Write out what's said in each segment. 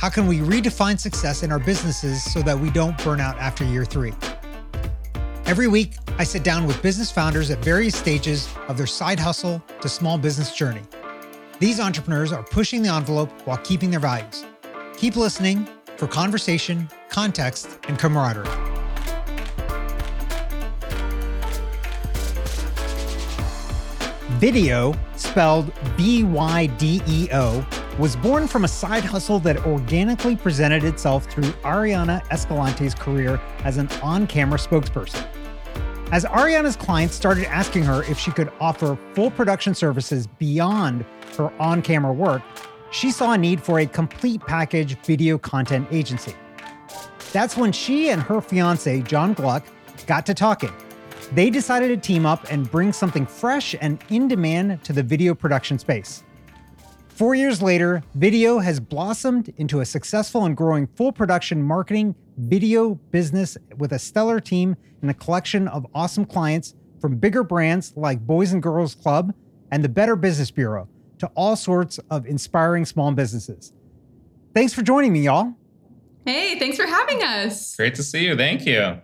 How can we redefine success in our businesses so that we don't burn out after year three? Every week, I sit down with business founders at various stages of their side hustle to small business journey. These entrepreneurs are pushing the envelope while keeping their values. Keep listening for conversation, context, and camaraderie. Bydeo, spelled B Y D E O, was born from a side hustle that organically presented itself through Ariana Escalante's career as an on camera spokesperson. As Ariana's clients started asking her if she could offer full production services beyond her on camera work, she saw a need for a complete package video content agency. That's when she and her fiance, John Gluck, got to talking. They decided to team up and bring something fresh and in demand to the video production space. Four years later, Bydeo has blossomed into a successful and growing full production marketing video business with a stellar team and a collection of awesome clients from bigger brands like Boys and Girls Club and the Better Business Bureau to all sorts of inspiring small businesses. Thanks for joining me, y'all. Hey, thanks for having us. Great to see you. Thank you.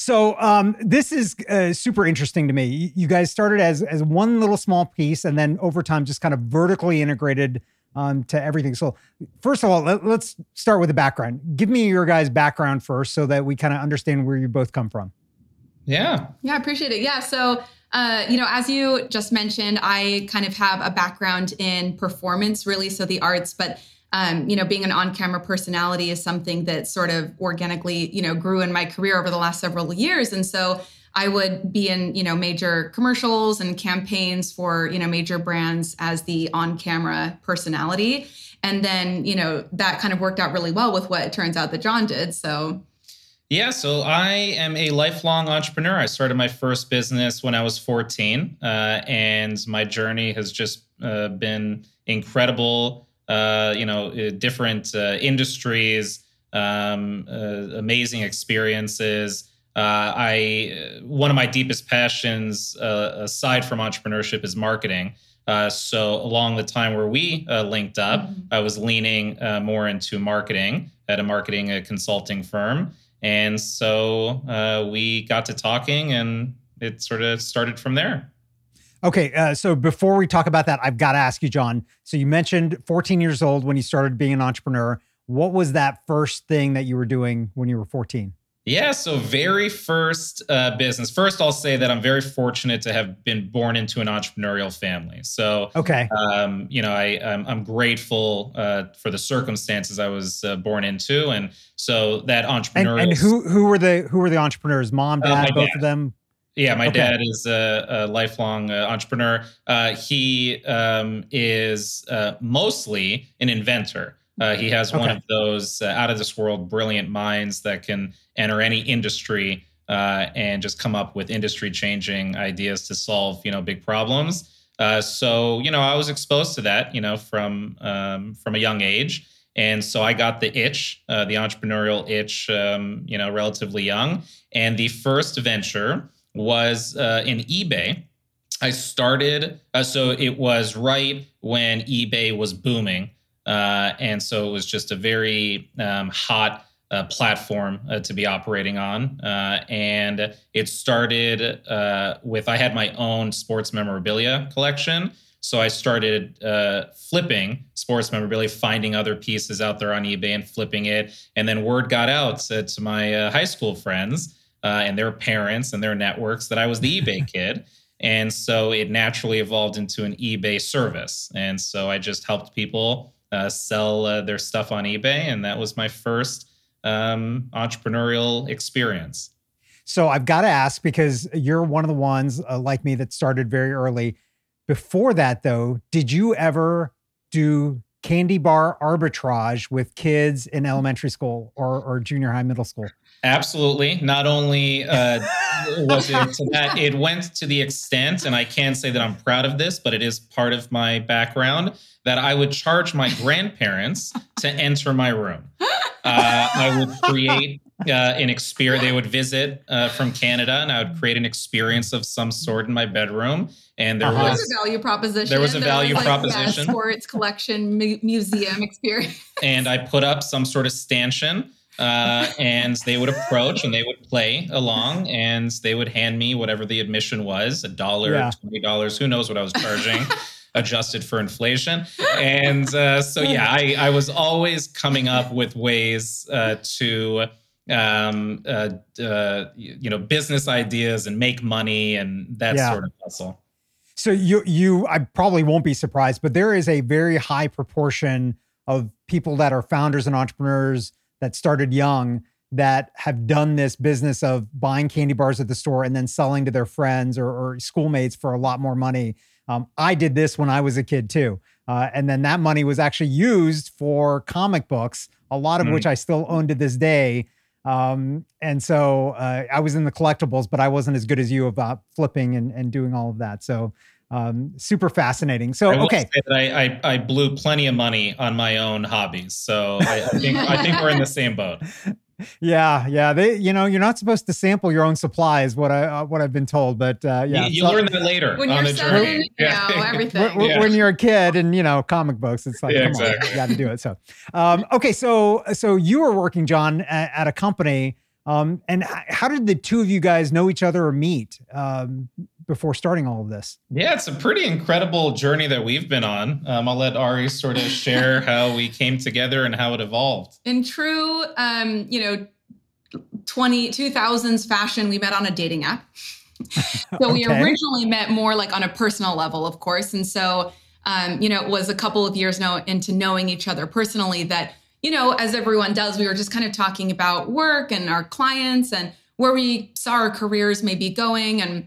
So um, this is uh, super interesting to me. You guys started as as one little small piece, and then over time, just kind of vertically integrated um, to everything. So first of all, let, us start with the background. Give me your guys' background first, so that we kind of understand where you both come from. Yeah. Yeah, I appreciate it. Yeah. So uh, you know, as you just mentioned, I kind of have a background in performance, really, so the arts, but um, you know, being an on-camera personality is something that sort of organically, you know, grew in my career over the last several years. And so I would be in, you know, major commercials and campaigns for, you know, major brands as the on-camera personality. And then, you know, that kind of worked out really well with what it turns out that John did. So yeah, so I am a lifelong entrepreneur. I started my first business when I was 14, uh, and my journey has just uh, been incredible uh, you know, uh, different uh, industries, um, uh, amazing experiences. Uh, I one of my deepest passions, aside from entrepreneurship, is marketing. so along the time where we linked up, mm-hmm. I was leaning more into marketing at a marketing consulting firm, and so we got to talking, and it sort of started from there. Okay, uh, so before we talk about that, I've got to ask you, John. So you mentioned 14 years old when you started being an entrepreneur. What was that first thing that you were doing when you were 14? Yeah, so very first uh, business. First, I'll say that I'm very fortunate to have been born into an entrepreneurial family. So, okay, um, you know, I I'm, I'm grateful uh, for the circumstances I was uh, born into, and so that entrepreneurial. And, and, who who were the who were the entrepreneurs? Mom, uh, dad, both dad. of them. Yeah, my okay. dad is a, a lifelong uh, entrepreneur. Uh, he um, is uh, mostly an inventor. Uh, he has okay. one of those uh, out of this world brilliant minds that can enter any industry uh, and just come up with industry changing ideas to solve you know big problems. so you know I was exposed to that you know from um, from a young age. And so I got the itch, the entrepreneurial itch, um, you know, relatively young. And the first venture was uh, in eBay. I started, uh, so it was right when eBay was booming. Uh, and so it was just a very um, hot uh, platform uh, to be operating on. Uh, and it started with I had my own sports memorabilia collection. So I started uh, flipping sports memorabilia, finding other pieces out there on eBay and flipping it. And then word got out to my uh, high school friends uh, and their parents and their networks that I was the eBay kid. And so it naturally evolved into an eBay service. And so I just helped people uh, sell uh, their stuff on eBay. And that was my first um, entrepreneurial experience. So I've got to ask because you're one of the ones uh, like me that started very early. Before that, though, did you ever do candy bar arbitrage with kids in elementary school or, or junior high, middle school? Absolutely. Not only uh, was it to that, it went to the extent, and I can't say that I'm proud of this, but it is part of my background that I would charge my grandparents to enter my room. Uh, I would create uh, an experience. They would visit uh, from Canada, and I would create an experience of some sort in my bedroom. And there uh-huh. was, was, a value proposition. There was a value was like, proposition. Yeah, sports collection mu- museum experience. And I put up some sort of stanchion. Uh, and they would approach and they would play along and they would hand me whatever the admission was a dollar yeah. twenty dollars who knows what i was charging adjusted for inflation and uh, so yeah I, I was always coming up with ways uh, to um, uh, uh, you know, business ideas and make money and that yeah. sort of hustle. So you you I probably won't be surprised, but there is a very high proportion of people that are founders and entrepreneurs that started young that have done this business of buying candy bars at the store and then selling to their friends or, or schoolmates for a lot more money. Um, I did this when I was a kid too. Uh, and then that money was actually used for comic books, a lot of mm. which I still own to this day. Um, and so uh, I was in the collectibles, but I wasn't as good as you about flipping and, and doing all of that. So um, super fascinating. So okay, I, I, I blew plenty of money on my own hobbies. So I, I think I think we're in the same boat. Yeah, yeah. They, you know, you're not supposed to sample your own supply, is what I uh, what I've been told. But uh, yeah, you, you so, learn that later when on the seven, journey. Yeah, know, everything. When, yeah. when, you're a kid and you know comic books, it's like, yeah, come exactly. on, you got to do it. So, um, okay, so so you were working, John, at, at a company, um, and how did the two of you guys know each other or meet? Um, before starting all of this? Yeah, it's a pretty incredible journey that we've been on. Um, I'll let Ari sort of share how we came together and how it evolved. In true, um, you know, 20 2000s fashion, we met on a dating app. so we originally met more like on a personal level, of course, and so um, you know, it was a couple of years now into knowing each other personally that you know, as everyone does, we were just kind of talking about work and our clients and where we saw our careers maybe going and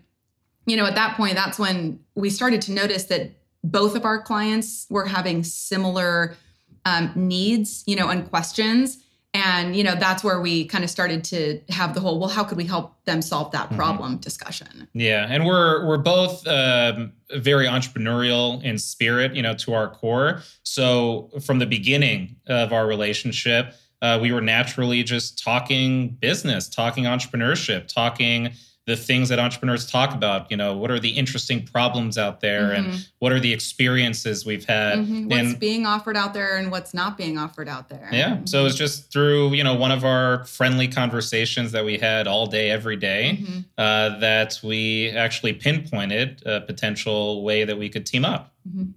you know, at that point, that's when we started to notice that both of our clients were having similar um, needs, you know, and questions. And, you know, that's where we kind of started to have the whole, well, how could we help them solve that mm-hmm. problem mm-hmm. discussion? Yeah. And we're, we're both um, very entrepreneurial in spirit, you know, to our core. So from the beginning of our relationship, uh, we were naturally just talking business, talking entrepreneurship, talking the things that entrepreneurs talk about you know what are the interesting problems out there mm-hmm. and what are the experiences we've had mm-hmm. what's and, being offered out there and what's not being offered out there yeah mm-hmm. so it's just through you know one of our friendly conversations that we had all day every day, mm-hmm. uh, that we actually pinpointed a potential way that we could team up mm-hmm.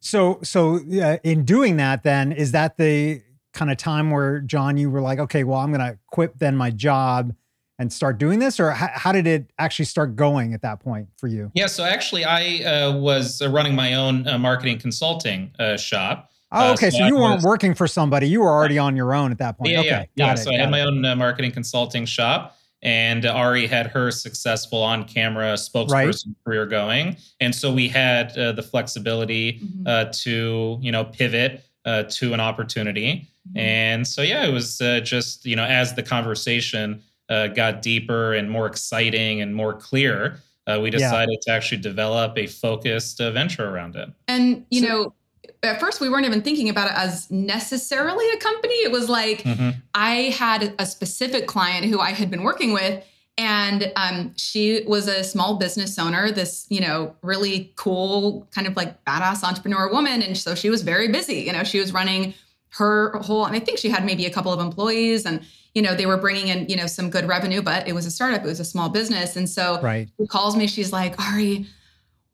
so so uh, in doing that then is that the kind of time where john you were like okay well i'm going to quit then my job and start doing this or how, how, did it actually start going at that point for you yeah so actually i uh, was uh, running my own uh, marketing consulting uh, shop oh uh, okay so, so you weren't working for somebody you were already on your own at that point yeah okay yeah, yeah. It, so i had it. my own uh, marketing consulting shop and Ari had her successful on-camera spokesperson right. career going, and so we had the flexibility mm-hmm. to you know pivot to an opportunity, mm-hmm. and so yeah, it was just you know as the conversation uh, got deeper and more exciting and more clear, uh, we decided yeah. to actually develop a focused uh, venture around it. And, you so, know, at first we weren't even thinking about it as necessarily a company. It was like mm-hmm. I had a specific client who I had been working with. And um, she was a small business owner, this, you know, really cool, kind of like badass entrepreneur woman. And so she was very busy. You know, she was running her whole, and I think she had maybe a couple of employees and you know they were bringing in you know some good revenue but it was a startup it was a small business. And so right. she calls me she's like ari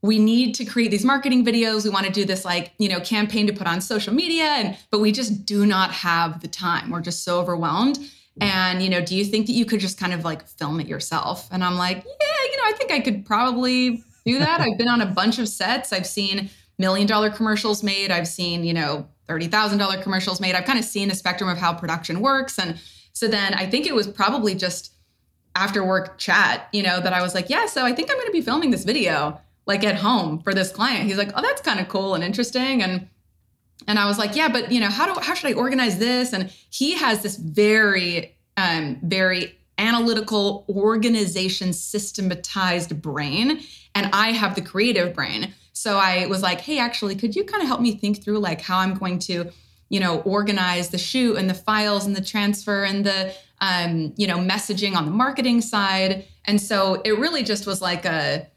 we need to create these marketing videos. We want to do this like you know campaign to put on social media and but we just do not have the time. We're just so overwhelmed. And you know do you think that you could just kind of like film it yourself? And i'm like yeah you know i think i could probably do that. I've been on a bunch of sets. I've seen million dollar commercials made. I've seen you know $30000 commercials made. I've kind of seen a spectrum of how production works and so then I think it was probably just after work chat, you know, that I was like, yeah, so I think I'm going to be filming this video like at home for this client. He's like, oh, that's kind of cool and interesting. And and I was like, yeah, but you know, how do how should I organize this? And he has this very um, very analytical organization systematized brain and i have the creative brain so i was like hey actually could you kind of help me think through like how i'm going to you know organize the shoot and the files and the transfer and the um, you know messaging on the marketing side and so it really just was like a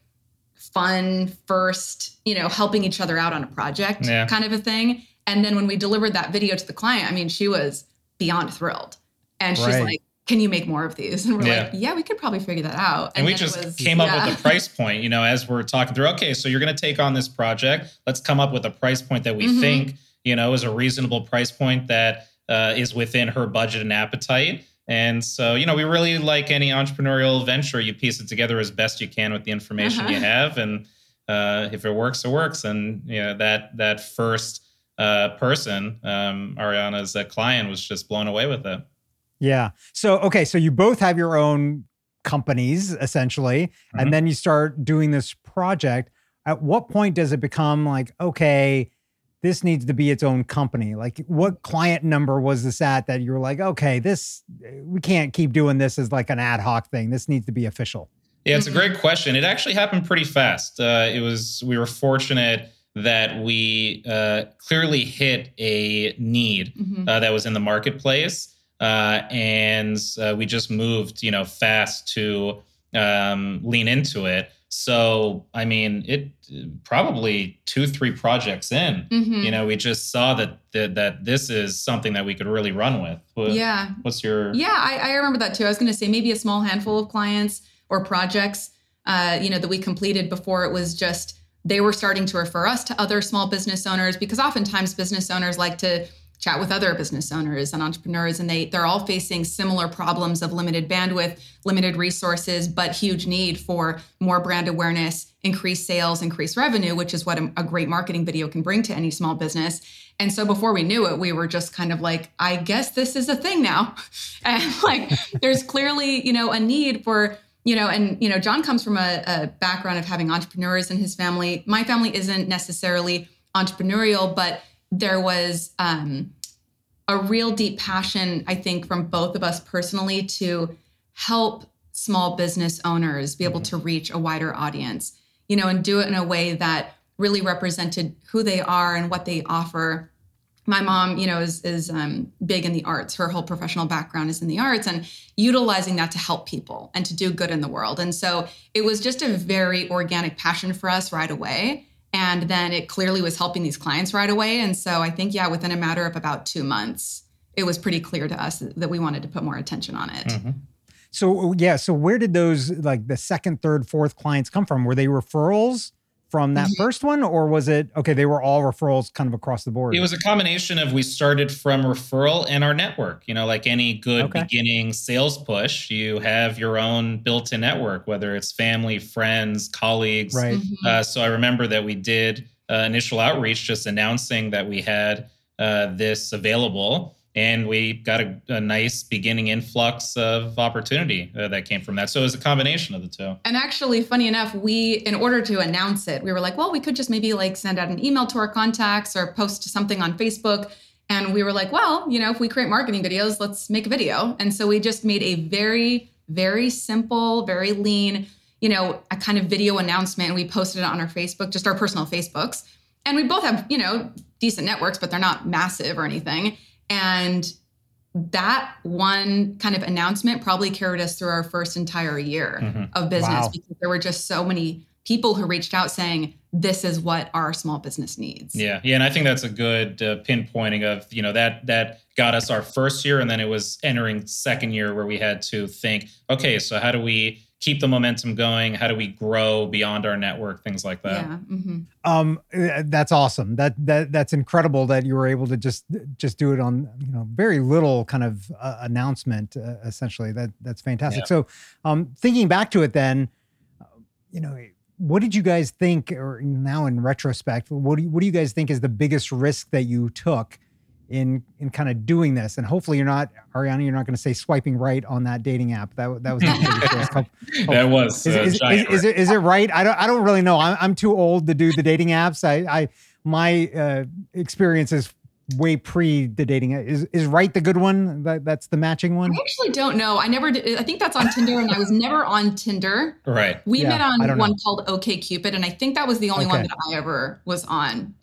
fun first you know helping each other out on a project yeah. kind of a thing and then when we delivered that video to the client i mean she was beyond thrilled and she's right. like can you make more of these? And we're yeah. like, yeah, we could probably figure that out. And, and we just was, came yeah. up with a price point, you know, as we're talking through, okay, so you're going to take on this project. Let's come up with a price point that we mm-hmm. think, you know, is a reasonable price point that uh, is within her budget and appetite. And so, you know, we really like any entrepreneurial venture, you piece it together as best you can with the information uh-huh. you have. And uh, if it works, it works. And, you know, that, that first uh, person, um, Ariana's uh, client was just blown away with it. Yeah. So, okay. So you both have your own companies essentially, mm-hmm. and then you start doing this project. At what point does it become like, okay, this needs to be its own company? Like, what client number was this at that you were like, okay, this, we can't keep doing this as like an ad hoc thing. This needs to be official. Yeah, it's a great question. It actually happened pretty fast. Uh, it was, we were fortunate that we uh, clearly hit a need mm-hmm. uh, that was in the marketplace uh, and uh, we just moved, you know, fast to um, lean into it. So, I mean, it probably two, three projects in, mm-hmm. you know, we just saw that, that that this is something that we could really run with. What, yeah. What's your? Yeah, I, I remember that too. I was going to say maybe a small handful of clients or projects, uh, you know, that we completed before it was just they were starting to refer us to other small business owners because oftentimes business owners like to chat with other business owners and entrepreneurs and they they're all facing similar problems of limited bandwidth limited resources but huge need for more brand awareness increased sales increased revenue which is what a, a, great marketing video can bring to any small business. And so before we knew it we were just kind of like i guess this is a thing now. And like there's clearly you know a need for you know and you know john comes from a, a background of having entrepreneurs in his family. My family isn't necessarily entrepreneurial but there was um, a real deep passion, I think, from both of us personally to help small business owners be able mm-hmm. to reach a wider audience, you know, and do it in a way that really represented who they are and what they offer. My mom, you know, is is um, big in the arts. Her whole professional background is in the arts, and utilizing that to help people and to do good in the world. And so it was just a very organic passion for us right away. And then it clearly was helping these clients right away. And so I think, yeah, within a matter of about two months, it was pretty clear to us that we wanted to put more attention on it. Mm-hmm. So, yeah. So, where did those, like the second, third, fourth clients come from? Were they referrals? From that first one or was it okay they were all referrals kind of across the board it was a combination of we started from referral and our network you know like any good okay. beginning sales push you have your own built-in network whether it's family friends colleagues right mm-hmm. uh, so i remember that we did uh, initial outreach just announcing that we had uh, this available and we got a, a, nice beginning influx of opportunity uh, that came from that. So it was a combination of the two. And actually, funny enough, we, in order to announce it, we were like, well, we could just maybe like send out an email to our contacts or post something on Facebook. And we were like, well, you know, if we create marketing videos, let's make a video. And so we just made a very, very simple, very lean, you know, a kind of video announcement. And we posted it on our Facebook, just our personal Facebooks. And we both have, you know, decent networks, but they're not massive or anything. And that one kind of announcement probably carried us through our first entire year mm-hmm. of business wow. because there were just so many people who reached out saying this is what our small business needs yeah yeah and i think that's a good uh, pinpointing of you know that that got us our first year and then it was entering second year where we had to think okay so how do we keep the momentum going? How do we grow beyond our network? Things like that. Yeah. Mm-hmm. Um, uh, that's awesome. That that that's incredible that you were able to just just do it on you know very little kind of uh, announcement. Uh, essentially, that that's fantastic. Yeah. So, um, thinking back to it, then, uh, you know. What did you guys think, or now in retrospect, what do you, what do you guys think is the biggest risk that you took in in kind of doing this and hopefully you're not ariana you're not going to say swiping right on that dating app that, that was not that was is, uh, is, is, is, it, is it right i don't i don't really know I'm, I'm too old to do the dating apps i i my uh, experience is way pre the dating. Is is right the good one? That that's the matching one. I actually don't know. I never did. I think that's on Tinder, and I was never on Tinder. Right. We Yeah, met on one know. called OK Cupid, and I think that was the only one that I ever was on.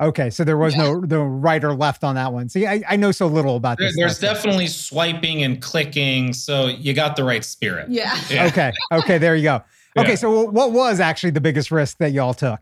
Okay, so there was no the right or left on that one. See, I, I know so little about There- this. there's stuff. definitely swiping and clicking, so you got the right spirit. Yeah. Yeah. Okay, okay, there you go. Okay, Yeah. so what was actually the biggest risk that y'all took?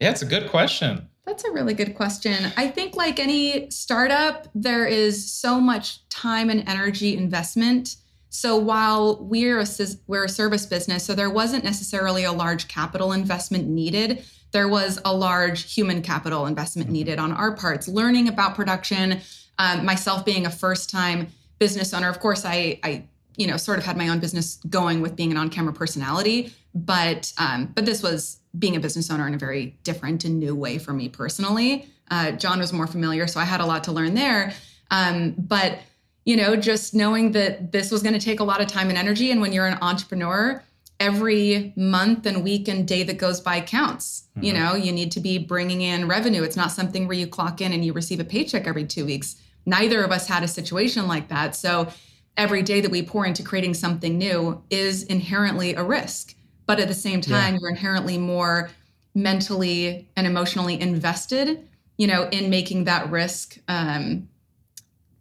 Yeah, it's a good question. That's a really good question. I think, like any startup, there is so much time and energy investment. So while we're a we're a service business, so there wasn't necessarily a large capital investment needed. There was a large human capital investment needed on our parts. Learning about production, um, myself being a first time business owner. Of course, I I you know sort of had my own business going with being an on camera personality, but um, but this was being a business owner in a very different and new way for me personally. Uh, John was more familiar, so I had a lot to learn there. Um, but you know, just knowing that this was going to take a lot of time and energy, and when you're an entrepreneur, every month and week and day that goes by counts. You Mhm. know, you need to be bringing in revenue. It's not something where you clock in and you receive a paycheck every two weeks. Neither of us had a situation like that. So every day that we pour into creating something new is inherently a risk. But at the same time, you're inherently more mentally and emotionally invested, you know, in making that risk um,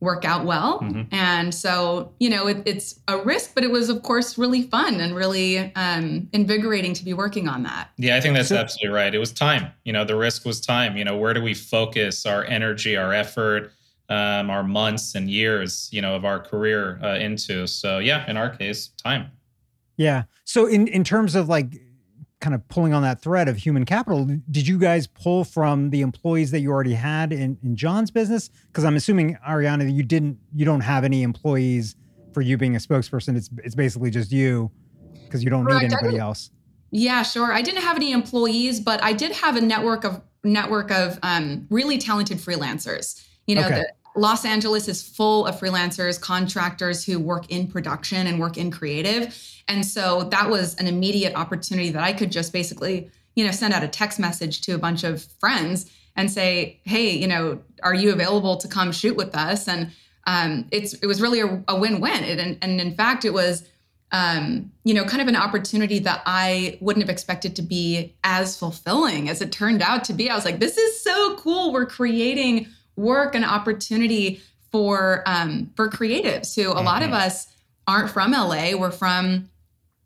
work out well. Mhm. And so, you know, it, it's a risk, but it was, of course, really fun and really um, invigorating to be working on that. Yeah, I think that's So- absolutely right. It was time. You know, the risk was time. You know, where do we focus our energy, our effort, um, our months and years, you know, of our career uh, into? So, yeah, in our case, time. Yeah. So in in terms of like kind of pulling on that thread of human capital, did you guys pull from the employees that you already had in, in John's business? Because I'm assuming Ariana, you didn't you don't have any employees for you being a spokesperson. It's it's basically just you because you don't need Correct. I anybody else. Yeah, sure. I didn't have any employees, but I did have a network of network of um, really talented freelancers. You know, Okay. the, Los Angeles is full of freelancers, contractors who work in production and work in creative, and so that was an immediate opportunity that I could just basically, you know, send out a text message to a bunch of friends and say, "Hey, you know, are you available to come shoot with us?" And um, it's it was really a, a win-win, It- and, and in fact, it was um, you know, kind of an opportunity that I wouldn't have expected to be as fulfilling as it turned out to be. I was like, this is so cool. We're creating work and opportunity for um, for creatives who a lot of Mhm. us aren't from LA. We're from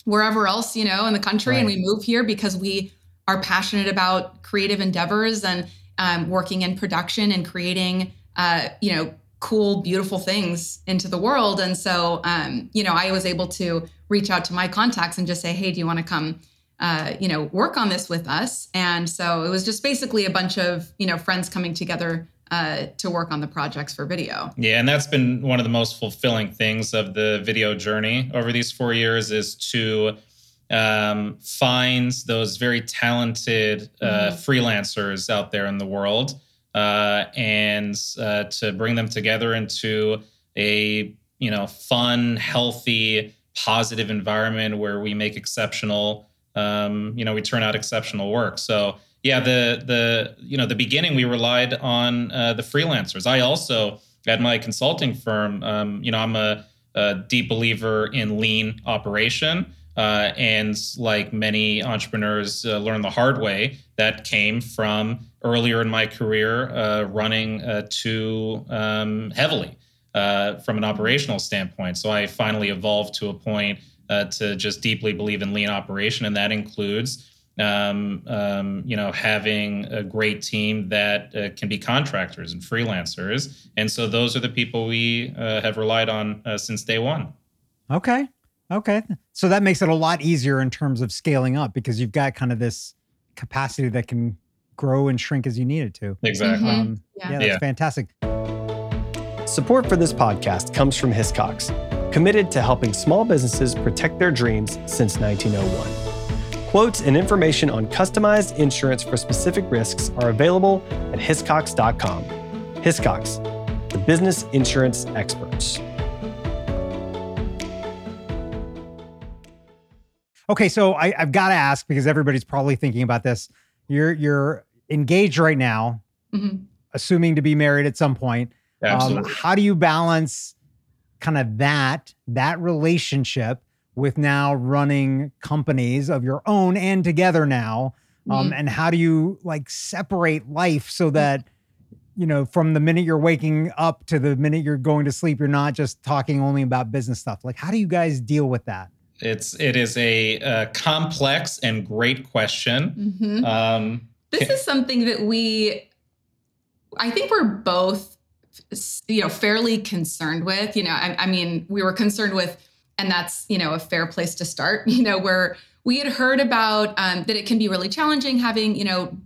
wherever else, you know, in the country, and we move here because we are passionate about creative endeavors and um, working in production and creating, uh, you know, cool, beautiful things into the world. And so, um, you know, I was able to reach out to my contacts and just say, hey, do you want to come, uh, you know, work on this with us? And so it was just basically a bunch of, you know, friends coming together uh, to work on the projects for Bydeo. Yeah, and that's been one of the most fulfilling things of the Bydeo journey over these four years is to um, find those very talented uh, freelancers out there in the world uh, and uh, to bring them together into a you know fun, healthy, positive environment where we make exceptional um, you know we turn out exceptional work. So yeah, the the you know the beginning we relied on uh, the freelancers. I also at my consulting firm, um, you know, I'm a, a deep believer in lean operation. Uh, and like many entrepreneurs uh, learn the hard way, that came from earlier in my career uh, running uh, too um, heavily uh, from an operational standpoint. So I finally evolved to a point uh, to just deeply believe in lean operation, and that includes um, um, you know, having a great team that uh, can be contractors and freelancers. And so those are the people we uh, have relied on uh, since day one. Okay. Okay. So that makes it a lot easier in terms of scaling up because you've got kind of this capacity that can grow and shrink as you need it to. Exactly. Mhm. Um, Yeah. yeah, that's Yeah. fantastic. Support for this podcast comes from Hiscox, committed to helping small businesses protect their dreams since 1901. Quotes and information on customized insurance for specific risks are available at hiscox.com. Hiscox, the business insurance experts. Okay, so I, I've got to ask because everybody's probably thinking about this. You're you're engaged right now, Mhm. assuming to be married at some point. Um, how do you balance kind of that that relationship with now running companies of your own and together now? Um, Mhm. and how do you like separate life so that you know from the minute you're waking up to the minute you're going to sleep, you're not just talking only about business stuff. Like, how do you guys deal with that? It's it is a, uh complex and great question. Mhm. Um, this is something that we i think we're both you know fairly concerned with you know I, I mean we were concerned with and that's you know a fair place to start you know where we had heard about um, that it can be really challenging having you know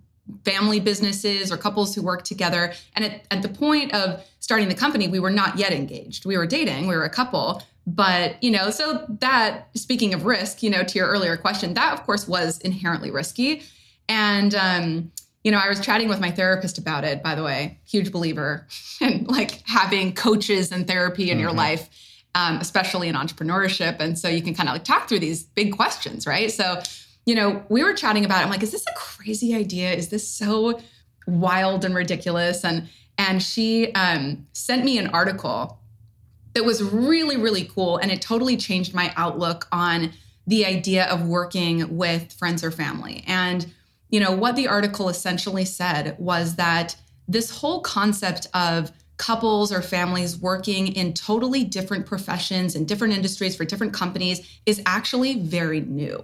family businesses or couples who work together. And at, at the point of starting the company we were not yet engaged. We were dating we were a couple. But you know so that speaking of risk you know to your earlier question that of course was inherently risky. And um, you know, I was chatting with my therapist about it, by the way, huge believer in like having coaches and therapy in your Mhm. life, um, especially in entrepreneurship. And so you can kind of like talk through these big questions, right? So, you know, we were chatting about it. I'm like, is this a crazy idea? Is this so wild and ridiculous? And and she um, sent me an article that was really, really cool. And it totally changed my outlook on the idea of working with friends or family. And you know, what the article essentially said was that this whole concept of couples or families working in totally different professions and different industries for different companies is actually very new.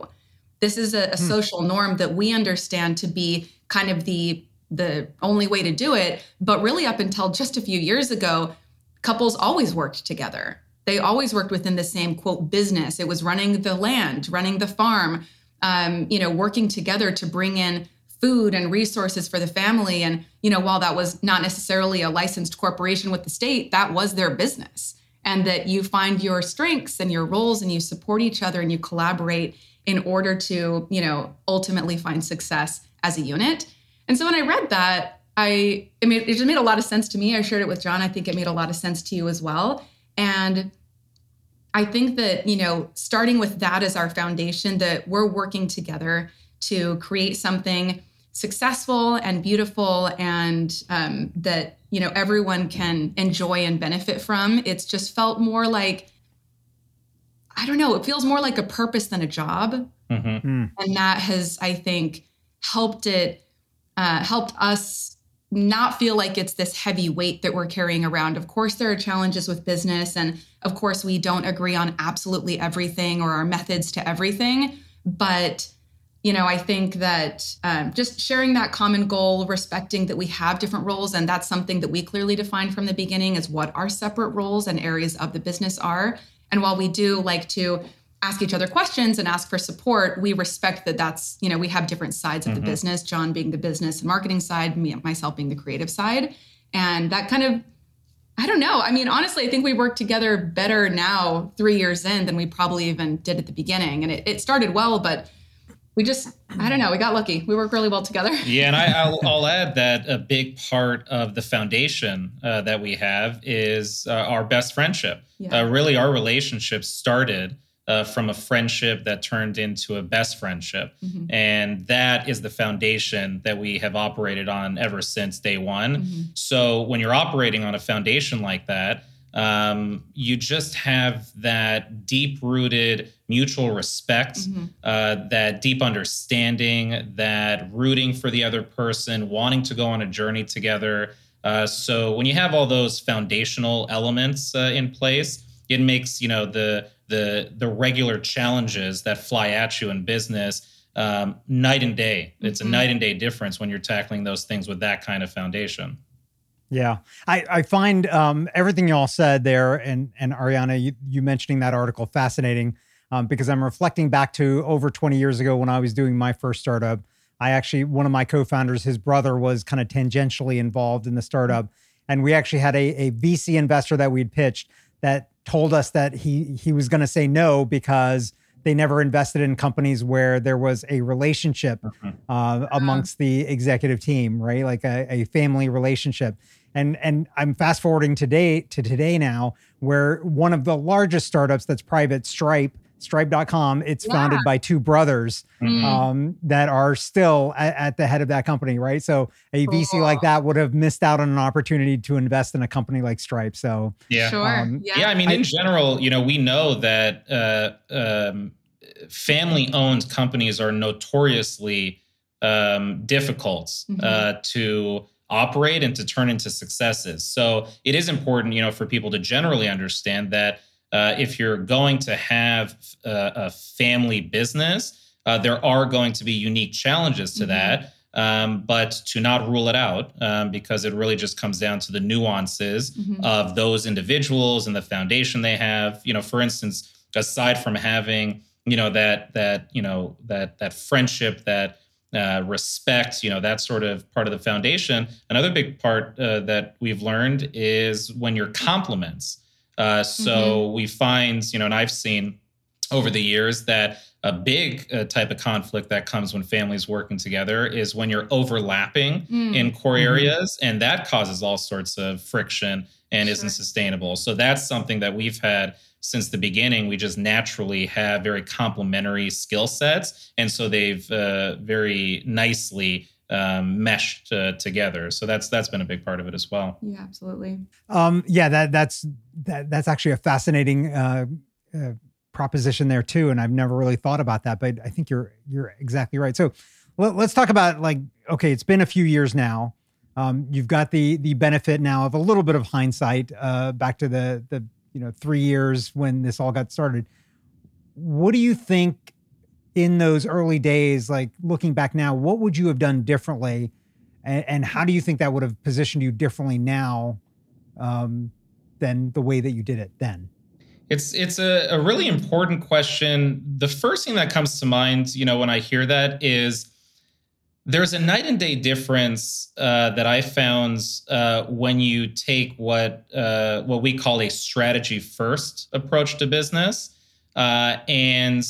This is a, a Hmm. social norm that we understand to be kind of the the only way to do it, but really up until just a few years ago, couples always worked together. They always worked within the same quote business. It was running the land, running the farm, um, you know, working together to bring in food and resources for the family. And, you know, while that was not necessarily a licensed corporation with the state, that was their business. And that you find your strengths and your roles and you support each other and you collaborate in order to, you know, ultimately find success as a unit. And so when I read that, I, I mean, it just made a lot of sense to me. I shared it with John. I think it made a lot of sense to you as well. And I think that, you know, starting with that as our foundation, that we're working together to create something successful and beautiful and um, that, you know, everyone can enjoy and benefit from. It's just felt more like, I don't know, it feels more like a purpose than a job mhm. Hmm. and that has i think helped it uh, helped us not feel like it's this heavy weight that we're carrying around of course there are challenges with business and of course we don't agree on absolutely everything or our methods to everything but you know i think that um, just sharing that common goal respecting that we have different roles and that's something that we clearly defined from the beginning is what our separate roles and areas of the business are. And while we do like to ask each other questions and ask for support we respect that that's you know we have different sides of Mhm. the business john being the business and marketing side me myself being the creative side. And that kind of i don't know. I mean honestly i think we work together better now three years in than we probably even did at the beginning. And it, it started well but we just i don't know we got lucky we work really well together Yeah, and I, I'll, I'll add that a big part of the foundation uh, that we have is uh, our best friendship. Yeah. Uh, really, our relationship started uh, from a friendship that turned into a best friendship. Mhm. And that is the foundation that we have operated on ever since day one. Mhm. So when you're operating on a foundation like that, um, you just have that deep rooted mutual respect, Mhm. uh, that deep understanding, that rooting for the other person, wanting to go on a journey together. Uh, so when you have all those foundational elements uh, in place, it makes you know the the the regular challenges that fly at you in business um, night and day. It's Mhm. a night and day difference when you're tackling those things with that kind of foundation. Yeah, I, I find um, everything you all said there, and and Ariana, you, you mentioning that article fascinating um, because I'm reflecting back to over 20 years ago when I was doing my first startup. I actually one of my co-founders, his brother was kind of tangentially involved in the startup, and we actually had a, a VC investor that we'd pitched that told us that he he was going to say no because they never invested in companies where there was a relationship uh, amongst the executive team, right? Like a, a family relationship. And and I'm fast forwarding today to today now, where one of the largest startups that's private, Stripe, Stripe.com, it's Yeah. founded by two brothers Mhm. um, that are still at, at the head of that company, right? So a VC like that would have missed out on an opportunity to invest in a company like Stripe. So yeah. Sure. Um, yeah. Yeah, I mean, I- in general, you know, we know that uh, um, family-owned companies are notoriously um, difficult Mhm. uh, to operate and to turn into successes. So it is important, you know, for people to generally understand that uh, if you're going to have uh, a family business, uh, there are going to be unique challenges to Mhm. that. Um, but to not rule it out um, because it really just comes down to the nuances Mhm. of those individuals and the foundation they have. You know, for instance, aside from having you know that that you know that that friendship that uh, respect, you know, that sort of part of the foundation. Another big part uh, that we've learned is when you're compliments. Uh, so we find, you know, and I've seen over the years that a big uh, type of conflict that comes when families working together is when you're overlapping Mm. in core Mhm. areas, and that causes all sorts of friction and isn't sustainable. So that's something that we've had since the beginning. We just naturally have very complementary skill sets, and so they've uh, very nicely um, meshed uh, together. So that's that's been a big part of it as well. yeah, absolutely. Um, yeah, that that's that that's actually a fascinating uh, uh, proposition there too, and I've never really thought about that, but I think you're you're exactly right. So let, us talk about like okay, it's been a few years now. Um, you've got the the benefit now of a little bit of hindsight uh, back to the the you know three years when this all got started. What do you think in those early days, like looking back now, what would you have done differently, and, and how do you think that would have positioned you differently now? um, than the way that you did it then? It's it's a, a really important question. The first thing that comes to mind, you know, when I hear that is there's a night and day difference uh, that I found uh, when you take what uh, what we call a strategy first approach to business, uh, and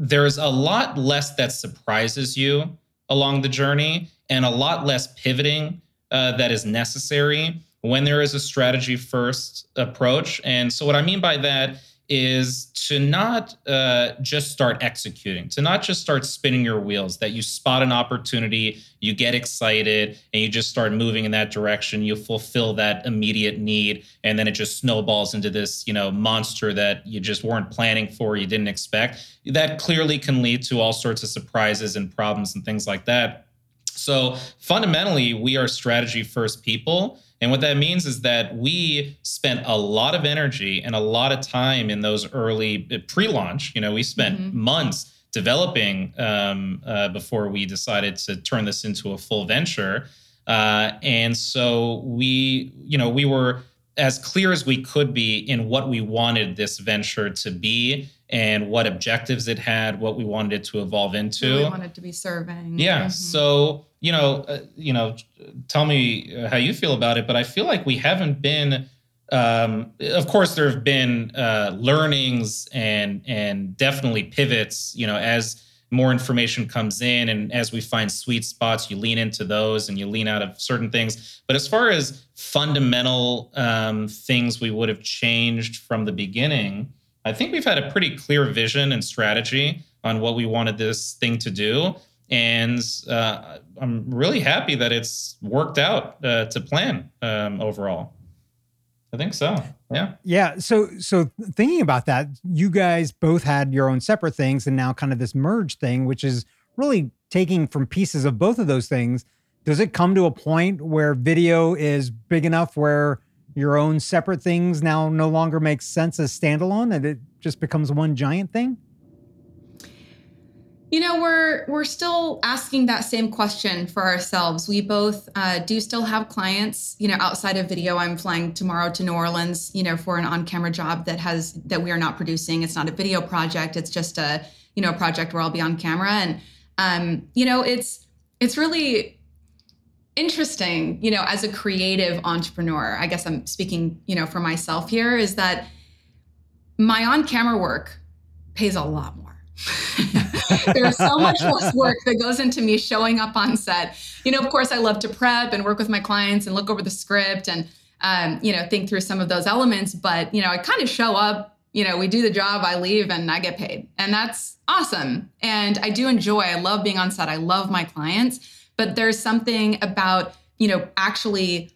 there's a lot less that surprises you along the journey, and a lot less pivoting uh, that is necessary when there is a strategy first approach. And so, what I mean by that is to not uh, just start executing, to not just start spinning your wheels, that you spot an opportunity, you get excited, and you just start moving in that direction. You fulfill that immediate need, and then it just snowballs into this, you know, monster that you just weren't planning for, you didn't expect. That clearly can lead to all sorts of surprises and problems and things like that. So fundamentally, we are strategy first people. And what that means is that we spent a lot of energy and a lot of time in those early uh, pre-launch. You know, we spent Mhm. months developing um, uh, before we decided to turn this into a full venture. Uh, and so we, you know, we were as clear as we could be in what we wanted this venture to be and what objectives it had, what we wanted it to evolve into. Really wanted to be serving. Yeah. Mhm. So you know, uh, you know, tell me uh, how you feel about it. But I feel like we haven't been. Um, of course, there have been uh, learnings and and definitely pivots. You know, as more information comes in and as we find sweet spots, you lean into those and you lean out of certain things. But as far as fundamental um, things we would have changed from the beginning, I think we've had a pretty clear vision and strategy on what we wanted this thing to do and uh, I'm really happy that it's worked out uh, to plan um, overall. I think so. Yeah. Yeah. So so thinking about that, you guys both had your own separate things and now kind of this merge thing, which is really taking from pieces of both of those things. Does it come to a point where Bydeo is big enough where your own separate things now no longer makes sense as standalone and it just becomes one giant thing? You know, we're we're still asking that same question for ourselves. We both uh, do still have clients. You know, outside of Bydeo, I'm flying tomorrow to New Orleans. You know, for an on-camera job that has that we are not producing. It's not a video project. It's just a you know a project where I'll be on camera, and um, you know, it's it's really interesting. You know, as a creative entrepreneur, I guess I'm speaking you know for myself here is that my on-camera work pays a lot more. There's so much less work that goes into me showing up on set. You know, of course, I love to prep and work with my clients and look over the script and, um, you know, think through some of those elements. But, you know, I kind of show up you know, we do the job, I leave and I get paid. And that's awesome. And I do enjoy, I love being on set. I love my clients, but there's something about, you know, actually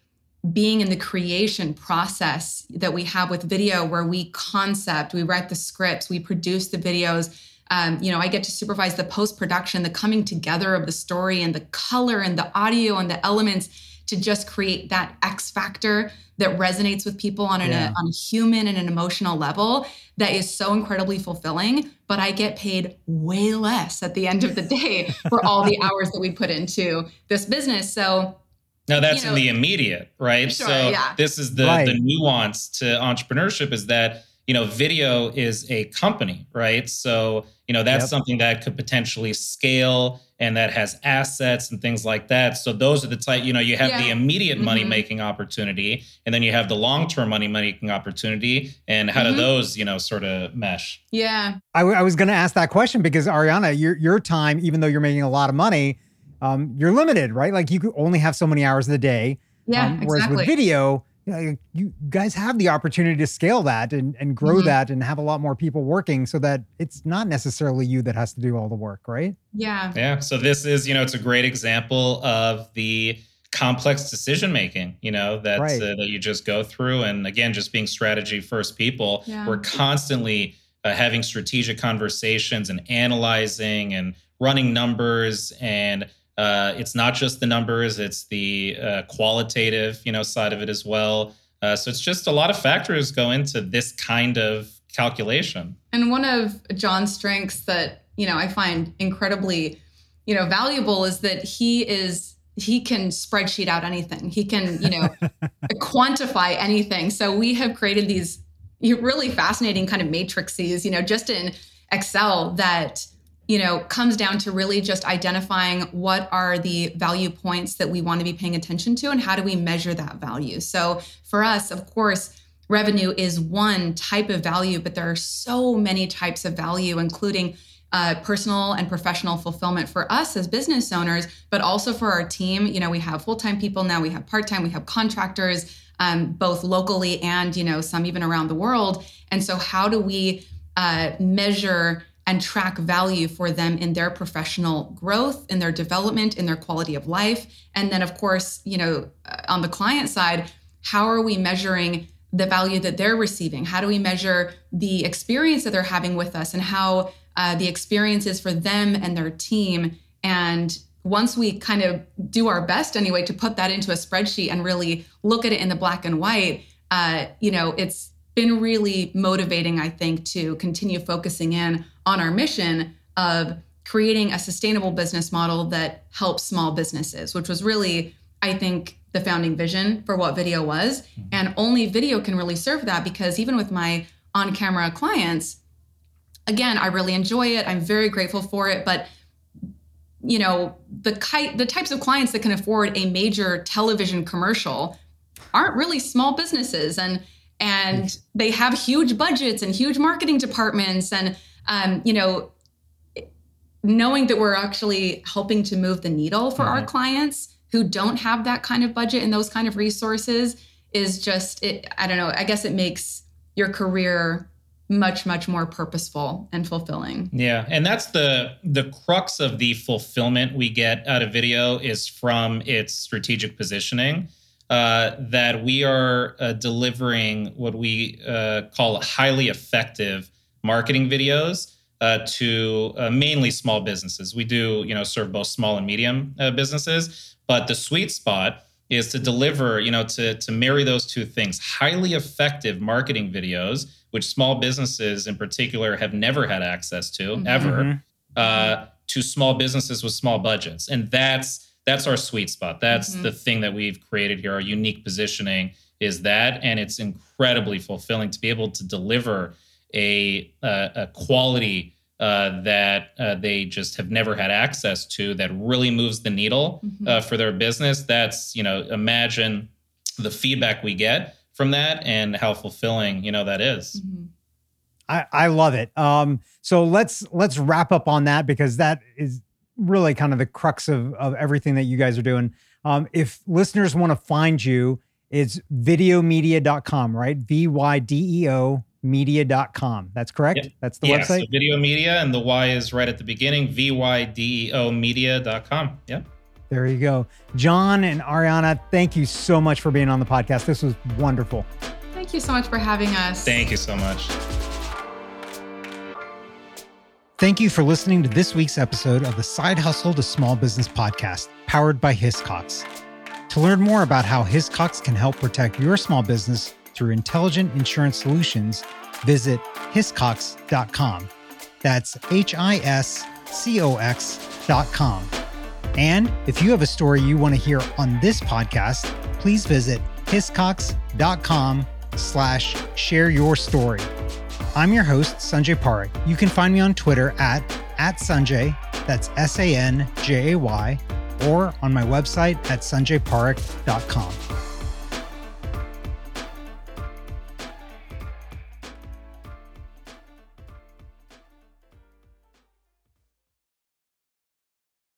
being in the creation process that we have with Bydeo where we concept, we write the scripts, we produce the videos. Um, you know, I get to supervise the post production, the coming together of the story and the color and the audio and the elements to just create that X factor that resonates with people on, an, yeah. a, on a human and an emotional level that is so incredibly fulfilling. But I get paid way less at the end of the day for all the hours that we put into this business. So now that's you know, in the immediate, right? Sure, so yeah. this is the right. the nuance to entrepreneurship is that you know Vydeo is a company, right? So you know that's yep. something that could potentially scale and that has assets and things like that. So those are the type, you know, you have yeah. the immediate mm-hmm. money making opportunity and then you have the long term money making opportunity. And how mm-hmm. do those, you know, sort of mesh? Yeah. I, w- I was going to ask that question because Ariana, your, your time, even though you're making a lot of money, um, you're limited, right? Like you could only have so many hours in the day. Yeah. Um, whereas exactly. with Vydeo, you, know, you guys have the opportunity to scale that and, and grow mm-hmm. that and have a lot more people working so that it's not necessarily you that has to do all the work, right? Yeah. Yeah. So this is, you know, it's a great example of the complex decision making, you know, that right. uh, that you just go through and again just being strategy first people. Yeah. We're constantly uh, having strategic conversations and analyzing and running numbers and uh, it's not just the numbers; it's the uh, qualitative, you know, side of it as well. Uh, so it's just a lot of factors go into this kind of calculation. And one of John's strengths that you know I find incredibly, you know, valuable is that he is he can spreadsheet out anything. He can you know quantify anything. So we have created these really fascinating kind of matrices, you know, just in Excel that you know, comes down to really just identifying what are the value points that we want to be paying attention to and how do we measure that value. So for us, of course, revenue is one type of value, but there are so many types of value, including uh, personal and professional fulfillment for us as business owners, but also for our team. You know, we have full time people now, we have part time, we have contractors, um, both locally and you know some even around the world. And so, how do we uh, measure? And track value for them in their professional growth, in their development, in their quality of life. And then, of course, you know, uh, on the client side, how are we measuring the value that they're receiving? How do we measure the experience that they're having with us and how uh, the experience is for them and their team? And once we kind of do our best anyway to put that into a spreadsheet and really look at it in the black and white, uh, you know, it's been really motivating, I think, to continue focusing in on our mission of creating a sustainable business model that helps small businesses, which was really, I think, the founding vision for what Vydeo was. Mm-hmm. And only Vydeo can really serve that because even with my on camera clients, again, I really enjoy it. I'm very grateful for it. But you know the kite the types of clients that can afford a major television commercial aren't really small businesses and and they have huge budgets and huge marketing departments and um, you know knowing that we're actually helping to move the needle for mm-hmm. our clients who don't have that kind of budget and those kind of resources is just it i don't know i guess it makes your career much much more purposeful and fulfilling yeah and that's the the crux of the fulfillment we get out of Vydeo is from its strategic positioning uh, that we are uh, delivering what we uh, call highly effective marketing videos uh, to uh, mainly small businesses. We do, you know, serve both small and medium uh, businesses, but the sweet spot is to deliver, you know, to to marry those two things: highly effective marketing videos, which small businesses in particular have never had access to mm-hmm. ever, mm-hmm. to small businesses with small budgets, and that's that's our sweet spot. That's mm-hmm. the thing that we've created here. Our unique positioning is that, and it's incredibly fulfilling to be able to deliver a, uh, a quality uh, that uh, they just have never had access to that really moves the needle mm-hmm. Uh, for their business. That's you know, imagine the feedback we get from that and how fulfilling you know that is. Mm-hmm. I, I love it. Um, so let's let's wrap up on that because that is really kind of the crux of, of everything that you guys are doing. Um, if listeners want to find you, it's vydeomedia.com, right? V Y D E O vydeomedia.com. That's correct? Yep. That's the yeah, website? So Vydeo media, and the Y is right at the beginning, V-Y-D-E-O media.com. Yeah. There you go. John and Ariana, thank you so much for being on the podcast. This was wonderful. Thank you so much for having us. Thank you so much. Thank you for listening to this week's episode of the Side Hustle to Small Business podcast, powered by Hiscox. To learn more about how Hiscox can help protect your small business through intelligent insurance solutions, visit hiscox.com. That's H I S C O X.com. And if you have a story you want to hear on this podcast, please visit hiscox.com slash share your story. I'm your host, Sanjay Parekh. You can find me on Twitter at, at Sanjay, that's S A N J A Y, or on my website at sanjayparekh.com.